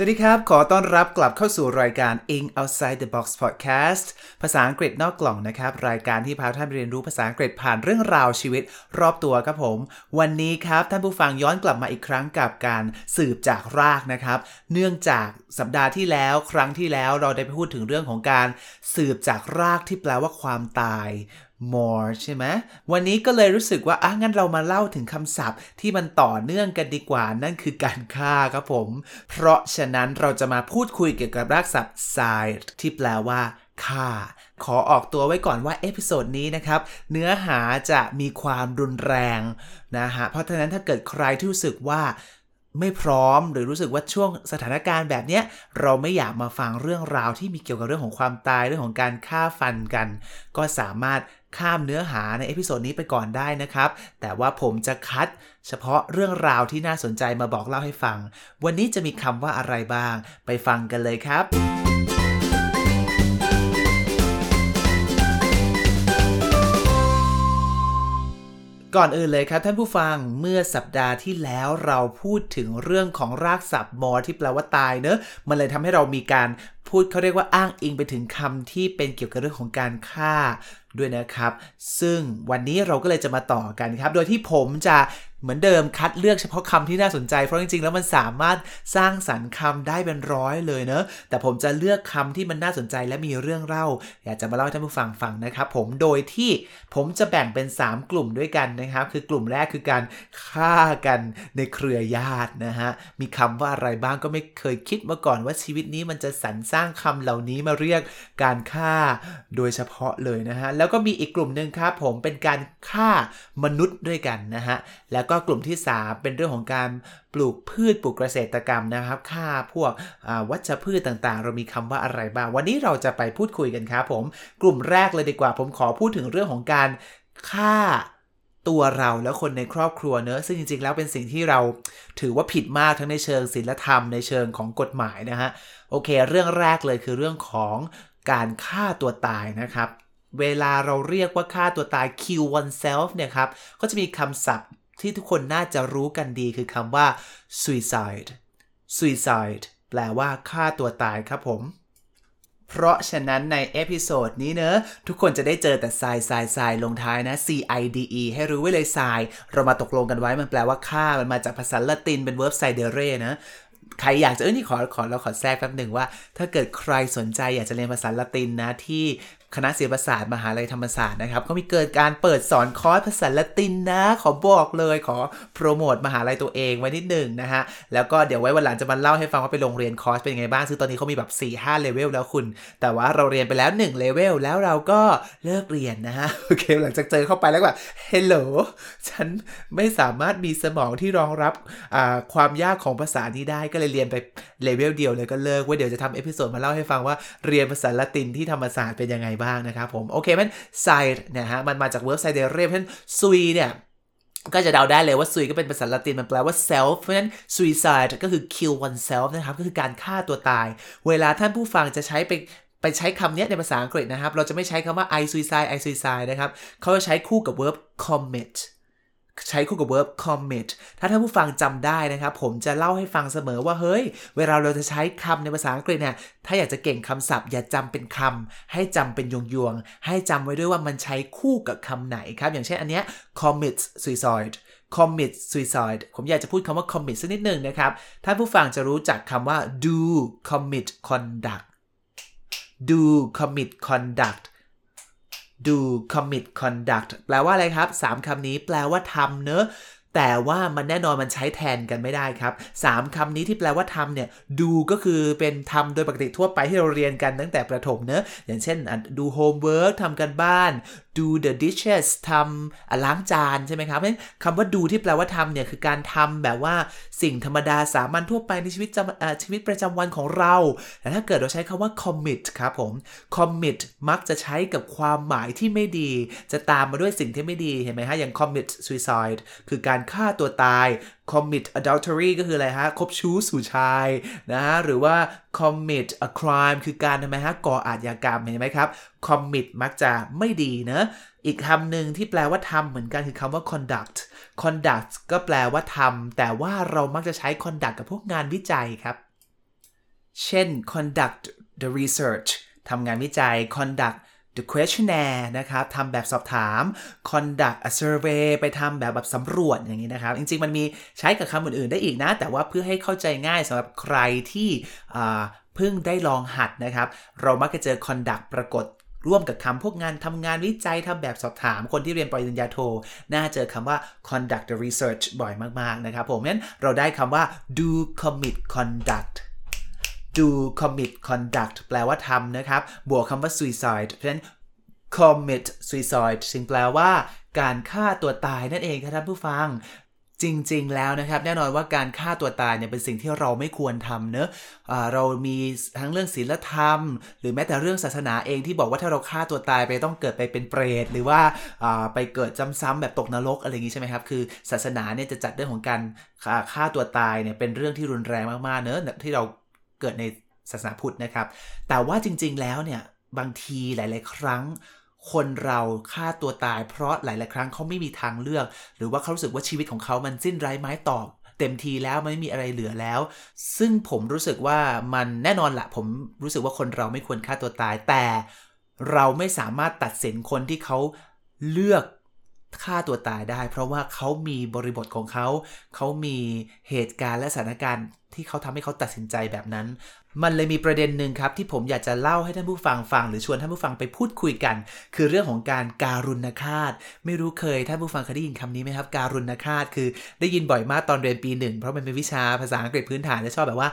สวัสดีครับ ขอต้อนรับกลับเข้าสู่รายการ In Outside the Box Podcast ภาษาอังกฤษนอกกล่องนะครับ รายการที่พาท่านเรียนรู้ภาษาอังกฤษผ่านเรื่องราวชีวิตรอบตัวครับผม วันนี้ครับ ท่านผู้ฟังย้อนกลับมาอีกครั้งกับการสืบจากรากนะครับ เนื่องจากสัปดาห์ที่แล้วครั้งที่แล้วเราได้ไปพูดถึงเรื่องของการสืบจากรากที่แปลว่าความตาย more ใช่ไหมวันนี้ก็เลยรู้สึกว่าอะงั้นเรามาเล่าถึงคำศัพท์ที่มันต่อเนื่องกันดีกว่า นั่นคือการฆ่าครับผม เพราะฉะนั้นเราจะมาพูดคุยเกี่ยวกับรากศัพท์ side ที่แปลว่าฆ่า ขอออกตัวไว้ก่อนว่า episode นี้นะครับ เนื้อหาจะมีความรุนแรงนะฮะ เพราะฉะนั้นถ้าเกิดใครที่รู้สึกว่าไม่พร้อมหรือรู้สึกว่าช่วงสถานการณ์แบบเนี้ยเราไม่อยากมาฟังเรื่องราวที่มีเกี่ยวกับเรื่องของความตายเรื่องของการฆ่าฟันกัน ก็สามารถ ข้ามเนื้อหาใน episode นี้ไปก่อนได้นะครับ แต่ว่าผมจะคัดเฉพาะเรื่องราวที่น่าสนใจมาบอกเล่าให้ฟัง วันนี้จะมีคำว่าอะไรบ้าง ไปฟังกันเลยครับก่อนอื่นเลยครับท่านผู้ฟังเมื่อสัปดาห์ที่แล้วเราพูดถึงเรื่องของรากศัพท์มอที่แปลว่าตายเนอะมันเลยทำให้เรามีการพูดเขาเรียกว่าอ้างอิงไปถึงคำที่เป็นเกี่ยวกับเรื่องของการฆ่า ด้วยนะครับ ซึ่งวันนี้เราก็เลยจะมาต่อกันครับ โดยที่ผมจะ เหมือนเดิมคัดเลือกเฉพาะคำที่น่าสนใจ เพราะจริงๆ แล้วมันสามารถสร้างสรรค์คำได้เป็นร้อยเลยเนอะแต่ผมจะเลือกคำที่มันน่าสนใจและมีเรื่องเล่า อยากจะมาเล่าให้ท่านผู้ฟังฟังนะครับผมโดยที่ผมจะแบ่งเป็น 3 กลุ่มด้วยกันนะครับ คือกลุ่มแรกคือการฆ่ากันในเครือญาตินะฮะมีคำว่าอะไรบ้างก็ไม่เคยคิดมาก่อนว่าชีวิตนี้มันจะสรรสร้างคำเหล่านี้มาเรียกการฆ่าโดยเฉพาะเลยนะฮะแล้วก็มีอีกกลุ่มหนึ่งครับผมเป็นการฆ่ามนุษย์ด้วยกันนะฮะแล้วก็กลุ่มที่ 3 เป็นเรื่องของการปลูกพืชปลูกเกษตรกรรมนะครับฆ่าพวกวัชพืชต่างๆ เรามีคำว่าอะไรบ้าง วันนี้เราจะไปพูดคุยกันครับผมกลุ่มแรกเลยดีกว่า ผมขอพูดถึงเรื่องของการฆ่าตัวเราแล้วคนในครอบครัวเนอะซึ่งจริงๆ แล้วเป็นสิ่งที่เราถือว่าผิดมากทั้งในเชิงศีลธรรมในเชิงของกฎหมายนะฮะโอเค เรื่องแรกเลยคือเรื่องของการฆ่าตัวตายนะครับ เวลาเราเรียกว่าฆ่าตัวตาย kill oneself เนี่ยครับ ก็จะมีคำศัพท์ ที่ทุกคนน่าจะรู้กันดีคือคำว่า suicide suicide แปลว่าฆ่าตัวตายครับผม เพราะฉะนั้นใน episode นี้เนอะ ทุกคนจะได้เจอแต่ทรายทรายทรายลงท้ายนะ C I D E ให้รู้ไว้เลยทราย เรามาตกลงกันไว้มันแปลว่าฆ่า มันมาจากภาษาละตินเป็น verb cidere นะใครอยากจะเอ้ยนี่ขอขอเราขอแทรกแป๊บหนึ่งว่า ถ้าเกิดใครสนใจอยากจะเรียนภาษาละตินนะที่ คณะศิลปศาสตร์มหาลัยธรรมศาสตร์นะครับก็มีเกิดการเปิดสอนคอร์สภาษาละตินนะ ขอบอกเลยขอโปรโมทมหาลัยตัวเองไว้นิดหนึ่งนะฮะ แล้วก็เดี๋ยวไว้วันหลังจะมาเล่าให้ฟังว่าไปลงเรียนคอร์สเป็นยังไงบ้าง ซึ่งตอนนี้เขามีแบบ4 5เลเวลแล้วคุณ แต่ว่าเราเรียนไปแล้ว1เลเวลแล้วเราก็เลิกเรียนนะฮะ โอเค หลังจากเจอเข้าไปแล้วแบบ hello ฉันไม่สามารถมีสมองที่รองรับความยากของภาษานี้ได้ก็เลยเรียนไปเลเวลเดียวเลยก็เลิกไว้เดี๋ยวจะทำ episode มาเล่าให้ฟังว่าเรียนภาษาละตินที่ธรรมศาสตร์เป็นยังไงบ้างนะครับผมโอเคมัน cide นะฮะมันมาจาก verb cidere เพราะฉะนั้น sui เนี่ยก็จะเดาได้เลยว่า sui ก็เป็นภาษาละตินมันแปลว่า self เพราะฉะนั้น suicide ก็คือ kill oneself นะครับ ก็คือการฆ่าตัวตาย เวลาท่านผู้ฟังจะใช้ไปไปใช้คำนี้ในภาษาอังกฤษนะครับ เราจะไม่ใช้คำว่า I suicide I suicide นะครับ เขาจะใช้คู่กับ verb commit ใช้คู่กับ verb commit ถ้าท่านผู้ฟังจำได้นะครับ ผมจะเล่าให้ฟังเสมอว่า เฮ้ย เวลาเราจะใช้คำในภาษาอังกฤษเนี่ย ถ้าอยากจะเก่งคำศัพท์ อย่าจำเป็นคำ ให้จำเป็นยวงๆ ให้จำไว้ด้วยว่ามันใช้คู่กับคำไหนครับ อย่างเช่นอันเนี้ย commit suicide commit suicide ผมอยากจะพูดคำว่า commit สักนิดหนึ่งนะครับ ท่านผู้ฟังจะรู้จักคำว่า do commit conduct do commit conduct do commit conduct แปลว่าอะไรครับ 3 คำนี้แปลว่าทำเนอะ แต่ว่ามันแน่นอนมันใช้แทนกันไม่ได้ครับ 3คำนี้ที่แปลว่าทำเนี่ย do ก็คือเป็นทำโดยปกติทั่วไปที่เราเรียนกันตั้งแต่ประถมเนอะอย่างเช่น do homework ทำกันบ้าน do the dishes ทำล้างจานใช่ไหมครับเพราะฉะนั้นคำว่า do ที่แปลว่าทำเนี่ยคือการทำแบบว่าสิ่งธรรมดาสามัญทั่วไปในชีวิตชีวิตประจำวันของเรา แต่ถ้าเกิดเราใช้คำว่า commit ครับผม commit มักจะใช้กับความหมายที่ไม่ดี จะตามมาด้วยสิ่งที่ไม่ดีเห็นไหมฮะอย่าง commit suicide คือการฆ่าตัวตาย commit adultery ก็คืออะไรฮะ คบชู้สู่ชายนะฮะ หรือว่า commit a crime คือการทำไมฮะ ก่ออาชญากรรมเห็นไหมครับ commit มักจะไม่ดีนะ อีกคำหนึ่งที่แปลว่าทำเหมือนกันคือคำว่า conduct conduct ก็แปลว่าทำแต่ว่าเรามักจะใช้ conduct กับพวกงานวิจัยครับ เช่น conduct the research ทำงานวิจัย conduct the questionnaire นะครับทำแบบสอบถาม conduct a survey ไปทำแบบแบบสำรวจอย่างนี้นะครับ จริง ๆ มันมีใช้กับคำอื่น ๆ ได้อีกนะ แต่ว่าเพื่อให้เข้าใจง่ายสำหรับใครที่เพิ่งได้ลองหัดนะครับ เรามักจะเจอ conduct ปรากฏร่วมกับคำพวกงานทำงานวิจัยทำแบบสอบถาม คนที่เรียนปริญญาโท น่าเจอคำว่า conduct the research บ่อยมาก ๆ นะครับผมงั้นเราได้คำว่า do commit conduct do commit conduct แปลว่าทำนะครับ บวกคำว่า suicide เพราะฉะนั้น commit suicide ซึ่งแปลว่าการฆ่าตัวตายนั่นเองครับท่านผู้ฟังจริง ๆ แล้วนะครับ แน่นอนว่าการฆ่าตัวตายเนี่ยเป็นสิ่งที่เราไม่ควรทำเนอะะเรามีทั้งเรื่องศีลธรรม หรือแม้แต่เรื่องศาสนาเองที่บอกว่าถ้าเราฆ่าตัวตายไปต้องเกิดไปเป็นเปรต หรือว่าไปเกิดซ้ำๆแบบตกนรกอะไรอย่างนี้ใช่ไหมครับ คือศาสนาเนี่ยจะจัดเรื่องของการฆ่าตัวตายเนี่ยเป็นเรื่องที่รุนแรงมากๆเนอะที่เรา เกิดในศาสนาพุทธนะครับ แต่ว่าจริง ๆ แล้วเนี่ยบางทีหลาย ๆ ครั้ง คนเราฆ่าตัวตายเพราะหลาย ๆ ครั้งเขาไม่มีทางเลือก หรือว่าเขารู้สึกว่าชีวิตของเขามันสิ้นไร้ไม้ตอกเต็มทีแล้วไม่มีอะไรเหลือแล้ว ซึ่งผมรู้สึกว่ามันแน่นอนละผมรู้สึกว่าคนเราไม่ควรฆ่าตัวตาย แต่เราไม่สามารถตัดสินคนที่เขาเลือก ฆ่าตัวตายได้ เพราะว่าเขามีบริบทของเขา เขามีเหตุการณ์และสถานการณ์ที่เขาทำให้เขาตัดสินใจแบบนั้น มันเลยมีประเด็นหนึ่งครับ ที่ผมอยากจะเล่าให้ท่านผู้ฟังฟัง หรือชวนท่านผู้ฟังไปพูดคุยกัน คือเรื่องของการการุณฆาต ไม่รู้เคยท่านผู้ฟังเคยได้ยินคำนี้ไหมครับ การุณฆาตคือได้ยินบ่อยมากตอนเรียนปีหนึ่งเพราะมันเป็นวิชาภาษาอังกฤษพื้นฐานจะชอบแบบว่า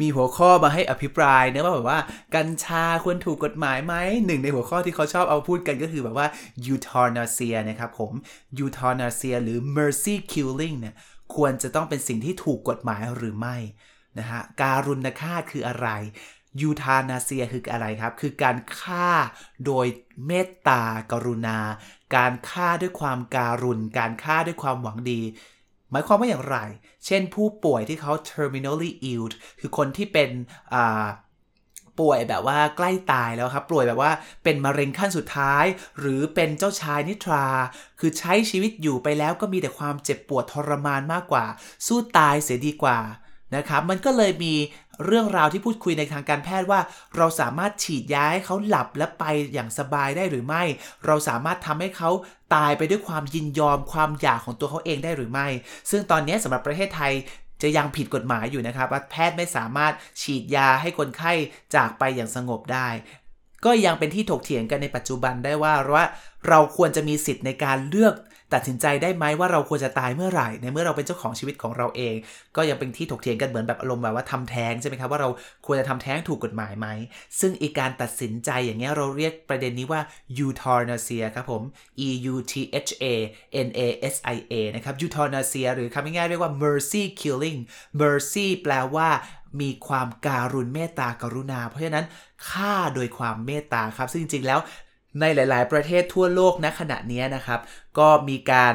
มีหัวข้อมาให้อภิปรายเนื้อว่าแบบว่ากัญชาควรถูกกฎหมายไหมหนึ่งในหัวข้อที่เขาชอบเอาพูดกันก็คือแบบว่า euthanasia นะครับผม euthanasia หรือ mercy killing เนี่ยควรจะต้องเป็นสิ่งที่ถูกกฎหมายหรือไม่นะฮะการุณฆาตคืออะไรยูทานาเซียคืออะไรครับ คือการฆ่าโดยเมตตากรุณา การฆ่าด้วยความการุณ การฆ่าด้วยความหวังดี หมายความว่าอย่างไร เช่นผู้ป่วยที่เขา terminally ill คือคนที่เป็นป่วยแบบว่าใกล้ตายแล้วครับ ป่วยแบบว่าเป็นมะเร็งขั้นสุดท้าย หรือเป็นเจ้าชายนิทรา คือใช้ชีวิตอยู่ไปแล้วก็มีแต่ความเจ็บปวดทรมานมากกว่า สู้ตายเสียดีกว่า นะครับ มันก็เลยมีเรื่องราวที่พูดคุยในทางการแพทย์ว่า เราสามารถฉีดยาให้เขาหลับและไปอย่างสบายได้หรือไม่ เราสามารถทำให้เขาตายไปด้วยความยินยอมความอยากของตัวเขาเองได้หรือไม่ ซึ่งตอนนี้สำหรับประเทศไทยจะยังผิดกฎหมายอยู่นะครับว่าแพทย์ไม่สามารถฉีดยาให้คนไข้จากไปอย่างสงบได้ ก็ยังเป็นที่ถกเถียงกันในปัจจุบันได้ว่าว่าเราควรจะมีสิทธิ์ในการเลือก ตัดสินใจได้ไหมว่าเราควรจะตายเมื่อไหร่ ในเมื่อเราเป็นเจ้าของชีวิตของเราเอง ก็ยังเป็นที่ถกเถียงกันเหมือนแบบอารมณ์แบบว่าทำแท้งใช่ไหมครับว่าเราควรจะทำแท้งถูกกฎหมายไหม ซึ่งอีกการตัดสินใจอย่างเงี้ยเราเรียกประเด็นนี้ว่า euthanasia ครับผม e u t h a n a s i a นะครับ euthanasia หรือคำง่ายๆเรียกว่า mercy killing mercy แปลว่ามีความการุณเมตตากรุณา เพราะฉะนั้นฆ่าโดยความเมตตาครับ ซึ่งจริงๆแล้ว ในหลาย ๆ ประเทศทั่วโลกณขณะนี้นะครับ ก็มีการ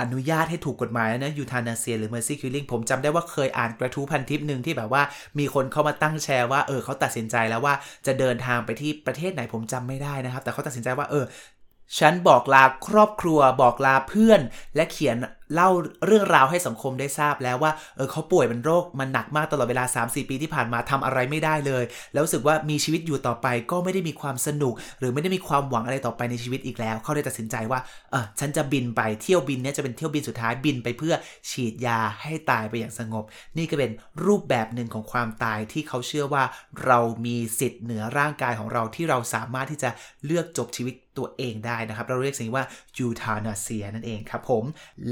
อนุญาตให้ถูกกฎหมายนะยูทานาเซียหรือเมอร์ซี่คิลลิงผมจำได้ว่าเคยอ่านกระทู้พันทิปหนึ่งที่แบบว่ามีคนเข้ามาตั้งแชร์ว่าเออเขาตัดสินใจแล้วว่าจะเดินทางไปที่ประเทศไหนผมจำไม่ได้นะครับ แต่เขาตัดสินใจว่าเออฉันบอกลาครอบครัวบอกลาเพื่อน และเขียน เล่าเรื่องราวให้สังคมได้ทราบแล้วว่าเออเขาป่วยเป็นโรคมันหนักมากตลอดเวลา 3-4 ปีที่ผ่านมาทำอะไรไม่ได้เลย แล้วรู้สึกว่ามีชีวิตอยู่ต่อไปก็ไม่ได้มีความสนุก หรือไม่ได้มีความหวังอะไรต่อไปในชีวิตอีกแล้ว เขาเลยตัดสินใจว่าเออฉันจะบินไปเที่ยวบินนี้จะเป็นเที่ยวบินสุดท้ายบินไปเพื่อฉีดยาให้ตายไปอย่างสงบ นี่ก็เป็นรูปแบบหนึ่งของความตายที่เขาเชื่อว่าเรามีสิทธิ์เหนือร่างกายของเราที่เราสามารถที่จะเลือกจบชีวิตตัวเองได้นะครับ เราเรียกสิ่งว่า euthanasia นั่นเองครับผม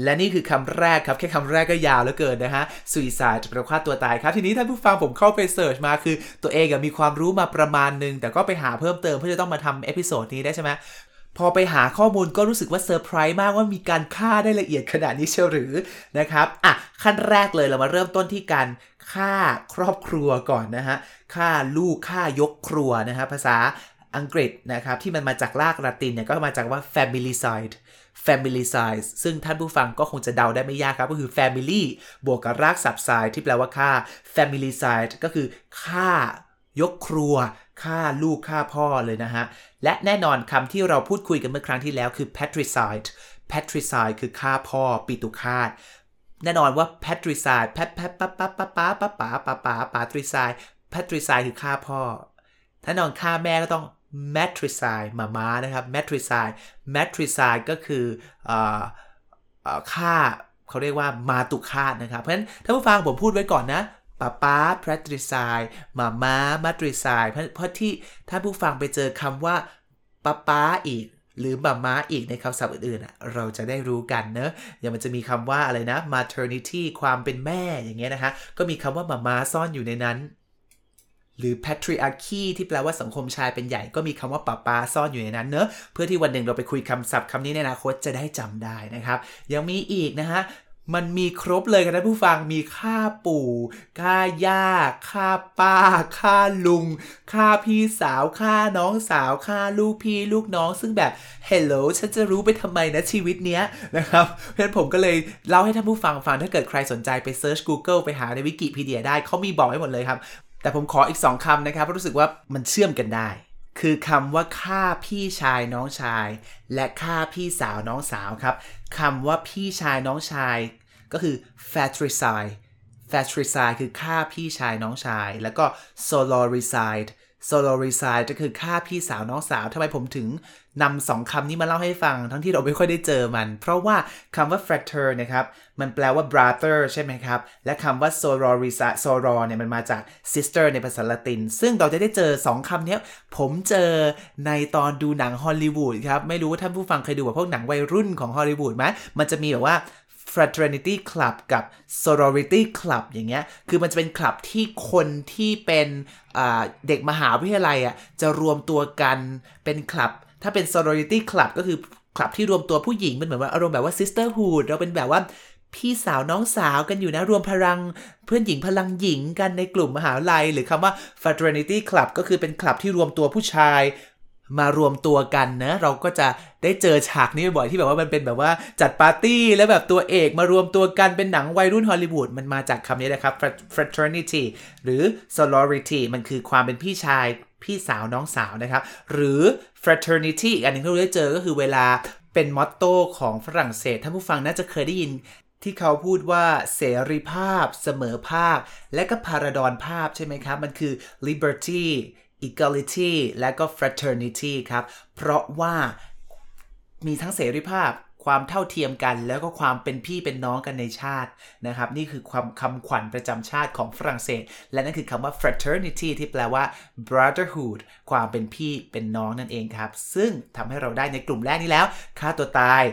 และนี่คือคำแรกครับ แค่คำแรกก็ยาวเหลือเกินนะฮะ suicide แปลว่าฆ่าตัวตายครับ ทีนี้ท่านผู้ฟังผมเข้าไป search มาคือ ตัวเองมีความรู้มาประมาณนึง แต่ก็ไปหาเพิ่มเติมเพื่อจะต้องมาทำ episode นี้ได้ใช่ไหมพอไปหาข้อมูลก็รู้สึกว่าเซอร์ไพรส์มากว่ามีการฆ่าได้ละเอียดขนาดนี้เชียวหรือนะครับอะขั้นแรกเลยเรามาเริ่มต้นที่การฆ่าครอบครัวก่อนนะฮะฆ่าลูกฆ่ายกครัวนะฮะภาษาอังกฤษนะครับที่มันมาจากลากละตินเนี่ยก็มาจากว่า familicide familicide ซึ่งท่านผู้ฟังก็คงจะเดาได้ไม่ยากครับ ก็คือ family บวกกับรากศัพท์ side ที่แปลว่าฆ่า familicide ก็คือฆ่ายกครัวฆ่าลูกฆ่าพ่อเลยนะฮะ และแน่นอนคำที่เราพูดคุยกันเมื่อครั้งที่แล้วคือ patricide patricide คือฆ่าพ่อปิตุคาต แน่นอนว่า patricide แพทแพทป๊าป๊าป๊าป๊าป๊าป๊าป๊าป๊าป๊า patricide patricide คือฆ่าพ่อ ถ้านอนฆ่าแม่ก็ต้อง matricide มาม้านะครับ matricide matricide ก็คือฆ่าเขาเรียกว่ามาตุคาตนะครับ เพราะฉะนั้นถ้าผู้ฟังผมพูดไว้ก่อนนะป้าป้าพระตริสายมาม้ามาตริสายเพราะที่ถ้าผู้ฟังไปเจอคำว่าป้าป้าอีกหรือมาม้าอีกในคำศัพท์อื่นๆ เราจะได้รู้กันเนอะอย่างมันจะมีคำว่าอะไรนะ maternity ความเป็นแม่อย่างเงี้ยนะคะ ก็มีคำว่ามาม้าซ่อนอยู่ในนั้น หรือ patriarchy ที่แปลว่าสังคมชายเป็นใหญ่ก็มีคำว่าป้าป้าซ่อนอยู่ในนั้นเนอะเพื่อที่วันหนึ่งเราไปคุยคำศัพท์คำนี้ในอนาคตจะได้จำได้นะครับ ยังมีอีกนะฮะมันมีครบเลยกันนะผู้ฟังมีค่าปู่ค่าย่าค่าป้า ค่าลุง ค่าพี่สาว ค่าน้องสาว ค่าลูกพี่ลูกน้อง ซึ่งแบบ hello ฉันจะรู้ไปทำไมนะชีวิตเนี้ยนะครับ เพราะฉะนั้นผมก็เลยเล่าให้ท่านผู้ฟังฟังถ้าเกิดใครสนใจไปเซิร์ช Google ไปหาในวิกิพีเดียได้เขามีบอกไว้หมดเลยครับ แต่ผมขออีก 2คำนะครับเพราะรู้สึกว่ามันเชื่อมกันได้ คือคำว่าฆ่าพี่ชายน้องชาย และฆ่าพี่สาวน้องสาวครับคำว่าพี่ชายน้องชาย ก็คือ fratricide fratricide คือฆ่าพี่ชายน้องชาย แล้วก็ sororicide sororicide ก็คือฆ่าพี่สาวน้องสาวทำไมผมถึง นำสองคำนี้มาเล่าให้ฟัง ทั้งที่เราไม่ค่อยได้เจอมัน เพราะว่าคำว่า frater นะครับ มันแปลว่า brother ใช่ไหมครับ และคำว่า sororicide soror เนี่ยมันมาจาก sister ในภาษาละติน ซึ่งเราจะได้เจอสองคำนี้ผมเจอในตอนดูหนังฮอลลีวูดครับ ไม่รู้ว่าท่านผู้ฟังเคยดูแบบพวกหนังวัยรุ่นของฮอลลีวูดไหมมันจะมีแบบว่า fraternity club กับ sorority club อย่างเงี้ย คือมันจะเป็นคลับที่คนที่เป็นเด็กมหาวิทยาลัยอะจะรวมตัวกันเป็นคลับ ถ้าเป็น sorority club ก็คือคลับที่รวมตัวผู้หญิงมันเหมือนว่าอารมณ์แบบว่า sisterhood เราเป็นแบบว่าพี่สาวน้องสาวกันอยู่นะรวมพลังเพื่อนหญิงพลังหญิงกันในกลุ่มมหาลัย หรือคำว่า fraternity club ก็คือเป็นคลับที่รวมตัวผู้ชายมารวมตัวกันนะเราก็จะได้เจอฉากนี้บ่อยที่แบบว่ามันเป็นแบบว่าจัดปาร์ตี้แล้วแบบตัวเอกมารวมตัวกันเป็นหนังวัยรุ่นฮอลลีวูดมันมาจากคำนี้นะครับ fraternity หรือ sorority มันคือความเป็นพี่ชาย พี่สาวน้องสาวนะครับ หรือ fraternity อีกอันนึงที่เราได้เจอก็คือเวลาเป็นมอตโต้ของฝรั่งเศสท่านผู้ฟังน่าจะเคยได้ยินที่เขาพูดว่าเสรีภาพ เสมอภาค และก็พาราดอนภาพใช่ไหมครับ มันคือ liberty equality และก็ fraternity ครับ เพราะว่ามีทั้งเสรีภาพ ความเท่าเทียมกัน แล้วก็ความเป็นพี่เป็นน้องกันในชาตินะครับ นี่คือความคำขวัญประจำชาติของฝรั่งเศส และนั่นคือคำว่า fraternity ที่แปลว่า brotherhood ความเป็นพี่เป็นน้องนั่นเองครับ ซึ่งทำให้เราได้ในกลุ่มแรกนี้แล้วฆ่าตัวตาย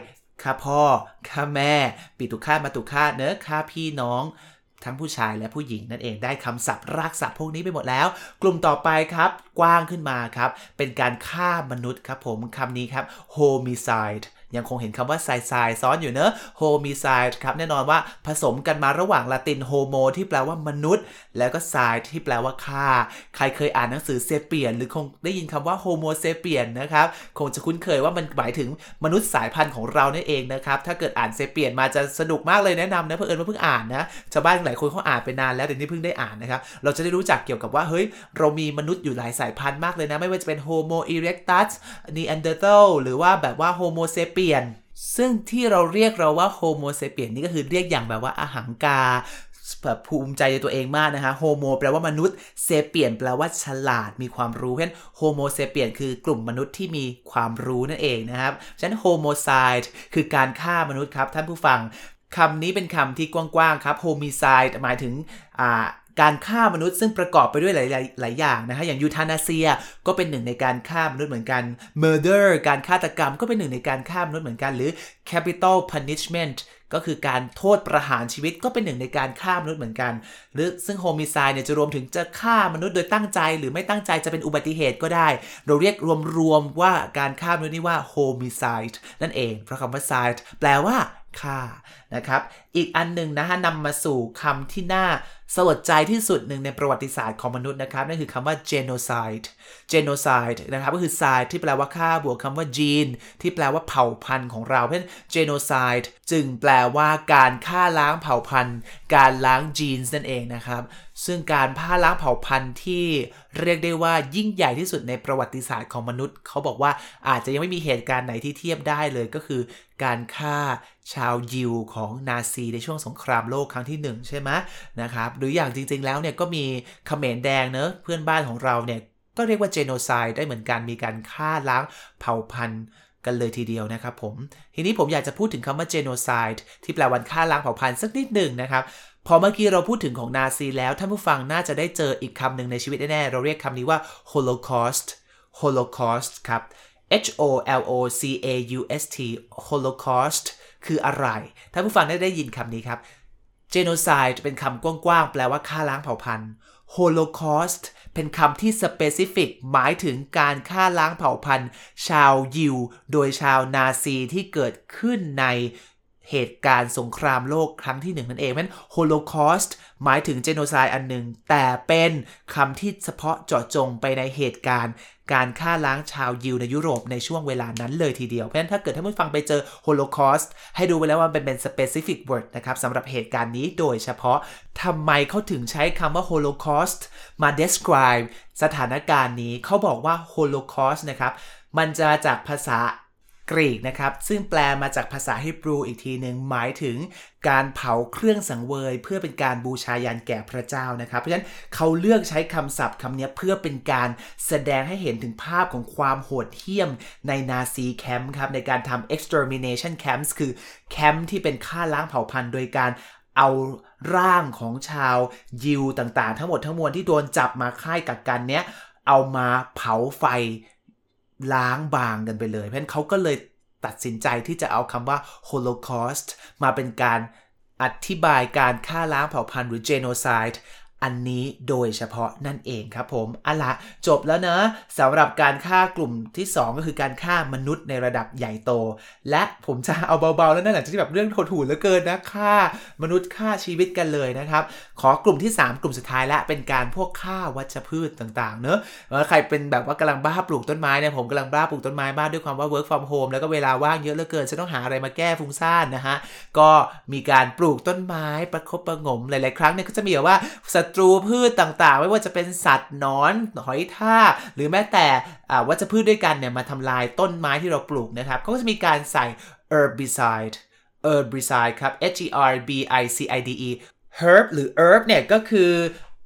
ฆ่าพ่อฆ่าแม่ ปิตุฆามาตุฆาเนื้อฆ่าพี่น้องทั้งผู้ชายและผู้หญิงนั่นเองได้คำศัพท์รากศัพท์พวกนี้ไปหมดแล้ว กลุ่มต่อไปครับ กว้างขึ้นมาครับ เป็นการฆ่ามนุษย์ครับผมคำนี้ครับ homicide ยังคงเห็นคำว่าไซไซซ้อนอยู่เนอะ homicide ครับแน่นอนว่าผสมกันมาระหว่างละติน homo ที่แปลว่ามนุษย์ แล้วก็ cide ที่แปลว่าฆ่า ใครเคยอ่านหนังสือ Sapiens หรือคงได้ยินคำว่า Homo sapiens นะครับคงจะคุ้นเคยว่ามันหมายถึงมนุษย์สายพันธุ์ของเราเนี่ยเองนะครับถ้าเกิดอ่าน Sapiens มาจะสนุกมากเลยแนะนำนะเพื่อนว่าเพิ่งอ่านนะชาวบ้านหลายคนเขาอ่านไปนานแล้วแต่นี่เพิ่งได้อ่านนะครับเราจะได้รู้จักเกี่ยวกับว่าเฮ้ยเรามีมนุษย์อยู่หลายสายพันธุ์มากเลยนะไม่ว่าจะเป็น Homo erectus Neanderthal หรือว่าแบบว่า Homo sapiens ซึ่งที่เราเรียกเราว่า Homo sapiens นี่ก็คือเรียกอย่างแบบว่าอหังการแบบภูมิใจในตัวเองมากนะคะ Homo แปลว่ามนุษย์ sapiens แปลว่าฉลาดมีความรู้เพราะฉะนั้น Homo sapiens คือกลุ่มมนุษย์ที่มีความรู้นั่นเองนะครับฉะนั้น Homo saด์คือการฆ่ามนุษย์ครับท่านผู้ฟังคำนี้เป็นคำที่กว้างๆครับโฮมิไซด์หมายถึง การฆ่ามนุษย์ซึ่งประกอบไปด้วยหลายๆหลายอย่างนะฮะอย่างยูทานาเซียก็เป็นหนึ่งในการฆ่ามนุษย์เหมือนกัน murder การฆาตกรรมก็เป็นหนึ่งในการฆ่ามนุษย์เหมือนกัน หรือ capital punishment ก็คือการโทษประหารชีวิตก็เป็นหนึ่งในการฆ่ามนุษย์เหมือนกัน หรือซึ่งโฮมิไซด์เนี่ยจะรวมถึงจะฆ่ามนุษย์โดยตั้งใจหรือไม่ตั้งใจจะเป็นอุบัติเหตุก็ได้ เราเรียกรวมๆว่าการฆ่ามนุษย์นี่ว่าโฮมิไซด์นั่นเอง เพราะคำว่า side แปลว่าฆ่านะครับ อีกอันหนึ่งนะฮะนำมาสู่คำที่น่า สลดใจที่สุดหนึ่งในประวัติศาสตร์ของมนุษย์นะครับ นั่นคือคำว่า genocide genocide นะครับก็คือ side ที่แปลว่าฆ่าบวกคำว่า gene ที่แปลว่าเผ่าพันธุ์ของเราเพราะฉะนั้น genocide จึงแปลว่าการฆ่าล้างเผ่าพันธุ์ การล้าง genes นั่นเองนะครับ ซึ่งการฆ่าล้างเผ่าพันธุ์ที่เรียกได้ว่ายิ่งใหญ่ที่สุดในประวัติศาสตร์ของมนุษย์ เขาบอกว่าอาจจะยังไม่มีเหตุการณ์ไหนที่เทียบได้เลยก็คือ การฆ่าชาวยิวของนาซีในช่วงสงครามโลกครั้งที่ 1 ใช่ไหมนะครับหรืออย่างจริงๆแล้วเนี่ยก็มีเขมรแดงเนอะเพื่อนบ้านของเราเนี่ยก็เรียกว่าเจโนไซด์ได้เหมือนกันมีการฆ่าล้างเผ่าพันธุ์กันเลยทีเดียวนะครับผม ทีนี้ผมอยากจะพูดถึงคำว่าเจโนไซด์ที่แปลวันฆ่าล้างเผ่าพันธุ์สักนิดหนึ่งนะครับ พอเมื่อกี้เราพูดถึงของนาซีแล้ว ท่านผู้ฟังน่าจะได้เจออีกคำหนึ่งในชีวิตแน่ๆ เราเรียกคำนี้ว่า Holocaust Holocaust ครับ H O L O C A U S T Holocaust คืออะไรท่านผู้ฟังได้ได้ยินคำนี้ครับ Genocide เป็นคำกว้างๆ แปลว่าฆ่าล้างเผ่าพันธุ์ Holocaust เป็นคำที่ specific หมายถึงการฆ่าล้างเผ่าพันธุ์ ชาวยิว โดยชาวนาซีที่เกิดขึ้นในเหตุการณ์สงครามโลกครั้งที่หนึ่งนั่นเองเพราะ Holocaust หมายถึง genocide อันหนึ่ง แต่เป็นคำที่เฉพาะเจาะจงไปในเหตุการณ์ การฆ่าล้างชาวยิวในยุโรปในช่วงเวลานั้นเลยทีเดียว เพราะฉะนั้นถ้าเกิดท่านผู้ฟังไปเจอโฮโลคอสต์ให้ดูไว้แล้วว่าเป็นเป็น specific word นะครับสำหรับเหตุการณ์นี้โดยเฉพาะทำไมเขาถึงใช้คำว่าโฮโลคอสต์มา describe สถานการณ์นี้เขาบอกว่าโฮโลคอสต์นะครับมันมาจากภาษา กรีกนะครับ ซึ่งแปลมาจากภาษาฮิบรูอีกทีหนึ่งหมายถึงการเผาเครื่องสังเวย เพื่อเป็นการบูชายันแก่พระเจ้านะครับ เพราะฉะนั้นเขาเลือกใช้คำศัพท์คำนี้เพื่อเป็นการแสดงให้เห็นถึงภาพของความโหดเหี้ยมใน Nazi camp ครับในการทำ extermination camps คือแคมป์ที่เป็นฆ่าล้างเผ่าพันธุ์โดยการเอาร่างของชาวยิวต่างๆ ทั้งหมดทั้งมวลที่โดนจับมาค่ายกักกันเนี้ยเอามาเผาไฟ ล้างบางกันไปเลย เพราะฉะนั้นเขาก็เลยตัดสินใจที่จะเอาคำว่า Holocaust มาเป็นการอธิบายการฆ่าล้างเผ่าพันธุ์หรือ genocide อันนี้โดยเฉพาะนั่นเองครับผมอะละจบแล้วนะสำหรับการฆ่ากลุ่มที่ 2 ก็คือการฆ่ามนุษย์ในระดับใหญ่โต และผมจะเอาเบาๆแล้วนั่นแหละที่แบบเรื่องโหดๆเหลือเกินนะฆ่ามนุษย์ฆ่าชีวิตกันเลยนะครับ ขอกลุ่มที่ 3 กลุ่มสุดท้ายและเป็นการพวกฆ่าวัชพืชต่างๆ เนอะใครเป็นแบบว่ากำลังบ้าปลูกต้นไม้เนี่ยผมกำลังบ้าปลูกต้นไม้มากด้วยความว่า work from home แล้วก็เวลาว่างเยอะเหลือเกินจะต้องหาอะไรมาแก้ฟุ้งซ่านนะฮะก็มีการปลูกต้นไม้ประคบประงมหลายๆ ครั้งเนี่ยก็จะมีแบบว่าตรูพืชต่างๆ ไม่ว่าจะเป็นสัตว์นอน หอยทากหรือแม้แต่วัชพืชด้วยกันเนี่ยมาทำลายต้นไม้ที่เราปลูกนะครับเขาก็จะมีการใส่ herbicide herbicide ครับ H E R B I C I D E herb หรือ herb เนี่ยก็คือ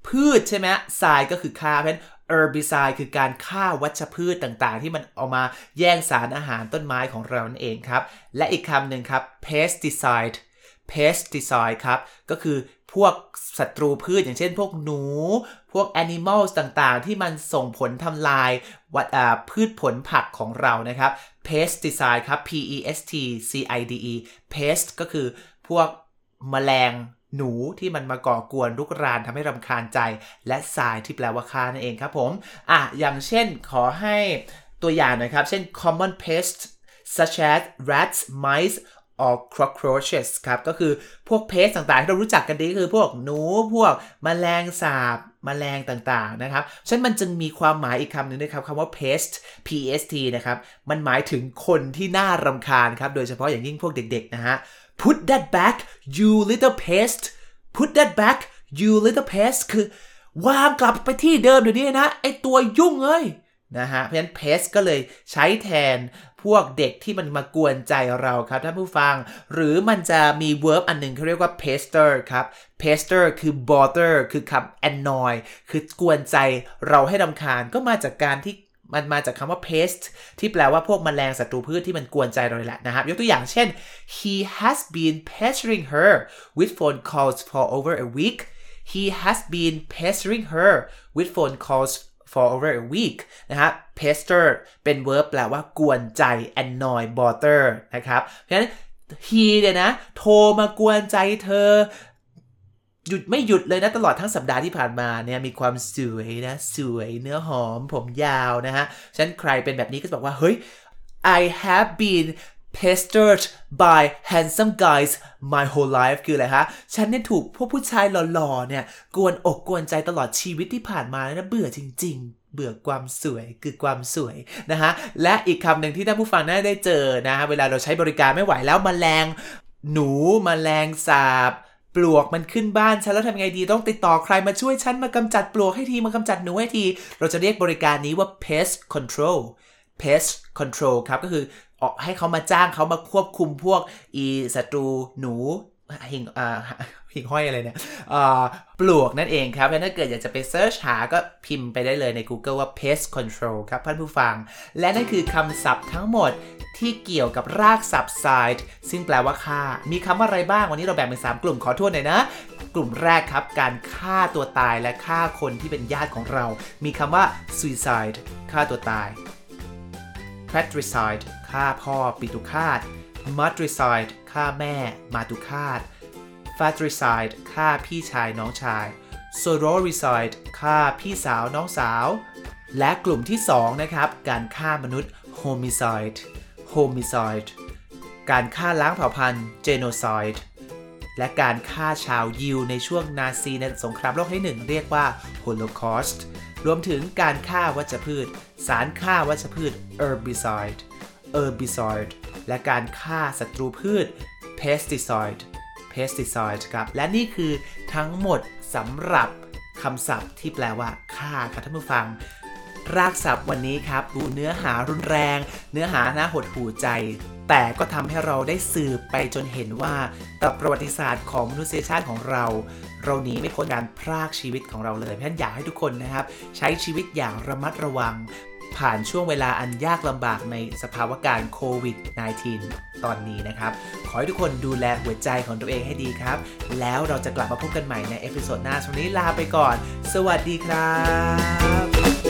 พืชใช่ไหมทรายก็คือฆ่าเพราะฉะนั้น herbicide คือการฆ่าวัชพืชต่างๆ ที่มันเอามาแย่งสารอาหารต้นไม้ของเรานั่นเองครับ และอีกคำหนึ่งครับ pesticide pesticide ครับ ก็คือ พวกศัตรูพืชอย่างเช่นพวกหนู พวก animals ต่างๆ ที่มันส่งผลทำลายวัดพืชผลผักของเรานะครับ pesticide ครับ p e s t c i d e pest ก็คือพวกมแมลงหนูที่มันมาก่อกวนรุกรานทำให้รำคาญใจ และทรายที่แปลว่าฆ่านั่นเองครับผมอะอย่างเช่นขอให้ตัวอย่างหน่อยครับ เช่น common pests such as rats mice or cockroaches ครับ ก็คือพวกเพสต่างๆ ที่เรารู้จักกันดีคือพวกหนูพวกมแมลงสาบมแมลงต่างๆนะครับฉะนั้นมันจึงมีความหมายอีกคำหนึ่งด้วยครับคำว่า pest p e s t นะครับ มันหมายถึงคนที่น่ารำคาญครับ โดยเฉพาะอย่างยิ่งพวกเด็กๆนะฮะ put that back you little pest put that back you little pest คือวางกลับไปที่เดิมเดี๋ยวนี้นะ ไอตัวยุ่งเอ้ย นะฮะ เพราะฉะนั้น pest ก็เลยใช้แทนพวกเด็กที่มันมากวนใจเราครับท่านผู้ฟัง หรือมันจะมี verb อันหนึ่งเขาเรียกว่า pester ครับ pester คือ bother คือคำ annoy คือกวนใจเราให้รำคาญก็มาจากการที่มันมาจากคำว่า pest ที่แปลว่าพวกมแมลงศัตรูพืชที่มันกวนใจเราเลยแหละนะครับ ยกตัวอย่างเช่น he has been pestering her with phone calls for over a week he has been pestering her with phone calls for over a week นะฮะ pester เป็น verb แปลว่ากวนใจ annoy bother นะครับ เพราะฉะนั้น he เนี่ยนะ โทรมากวนใจเธอ หยุดไม่หยุดเลยนะ ตลอดทั้งสัปดาห์ที่ผ่านมาเนี่ยมีความสวยนะ สวยเนื้อหอมผมยาวนะฮะฉันใครเป็นแบบนี้ก็จะบอกว่า เฮ้ย I have been pestered by handsome guys my whole life คืออะไรฮะ ฉันเนี่ยถูกพวกผู้ชายหล่อๆ เนี่ย กวนอกกวนใจตลอดชีวิตที่ผ่านมาแล้วนะเบื่อจริง ๆ เบื่อความสวยคือความสวยนะฮะ และอีกคำหนึ่งที่ท่านผู้ฟังน่าได้เจอนะฮะ เวลาเราใช้บริการไม่ไหวแล้วมแมลง หนูมแมลงสาบปลวกมันขึ้นบ้านฉันแล้วทำไงดีต้องติดต่อใครมาช่วยฉันมากำจัดปลวกให้ทีมากำจัดหนูให้ที เราจะเรียกบริการนี้ว่า pest control pest control ครับก็คือ ออกให้เขามาจ้างเขามาควบคุมพวกอีศัตรูหนูหิงอ่าหิงห้อยอะไรเนี่ยปลวกนั่นเองครับแล้วถ้าเกิดอยากจะไปเซิร์ชหาก็พิมพ์ไปได้เลยใน Google ว่า pest control ครับท่านผู้ฟัง และนั่นคือคำศัพท์ทั้งหมดที่เกี่ยวกับรากศัพท์ side ซึ่งแปลว่าฆ่า มีคำว่าอะไรบ้าง วันนี้เราแบ่งเป็น 3 กลุ่มขอทวนหน่อยนะ กลุ่มแรกครับการฆ่าตัวตายและฆ่าคนที่เป็นญาติของเรา มีคำว่า suicide ฆ่าตัวตาย patricide ฆ่าพ่อปิตุคาต matricide ฆ่าแม่มาตุคาต fratricide ฆ่าพี่ชายน้องชาย sororicide ฆ่าพี่สาวน้องสาว และกลุ่มที่ 2 นะครับ การฆ่ามนุษย์ homicide homicide การฆ่าล้างเผ่าพันธุ์ genocide และการฆ่าชาวยิวในช่วงนาซีในสงครามโลกที่หนึ่งเรียกว่า Holocaust รวมถึงการฆ่าวัชพืช สารฆ่าวัชพืช herbicide herbicide และการฆ่าศัตรูพืช pesticide pesticide ครับ และนี่คือทั้งหมดสำหรับคำศัพท์ที่แปลว่าฆ่าครับท่านผู้ฟัง รากศัพท์วันนี้ครับดูเนื้อหารุนแรง เนื้อหาน่าหดหูใจ แต่ก็ทำให้เราได้สืบไปจนเห็นว่าต่ประวัติศาสตร์ของมนุษยชาติของเรา เราหนีไม่พ้นการพรากชีวิตของเราเลยเพราะฉะนั้นอยากให้ทุกคนนะครับ ใช้ชีวิตอย่างระมัดระวัง ผ่านช่วงเวลาอันยากลำบากในสภาวะการโควิด -19 ตอนนี้นะครับ ขอให้ทุกคนดูแลหัวใจของตัวเองให้ดีครับ แล้วเราจะกลับมาพบกันใหม่ในเอพิโซดหน้าช่วงนี้ลาไปก่อน สวัสดีครับ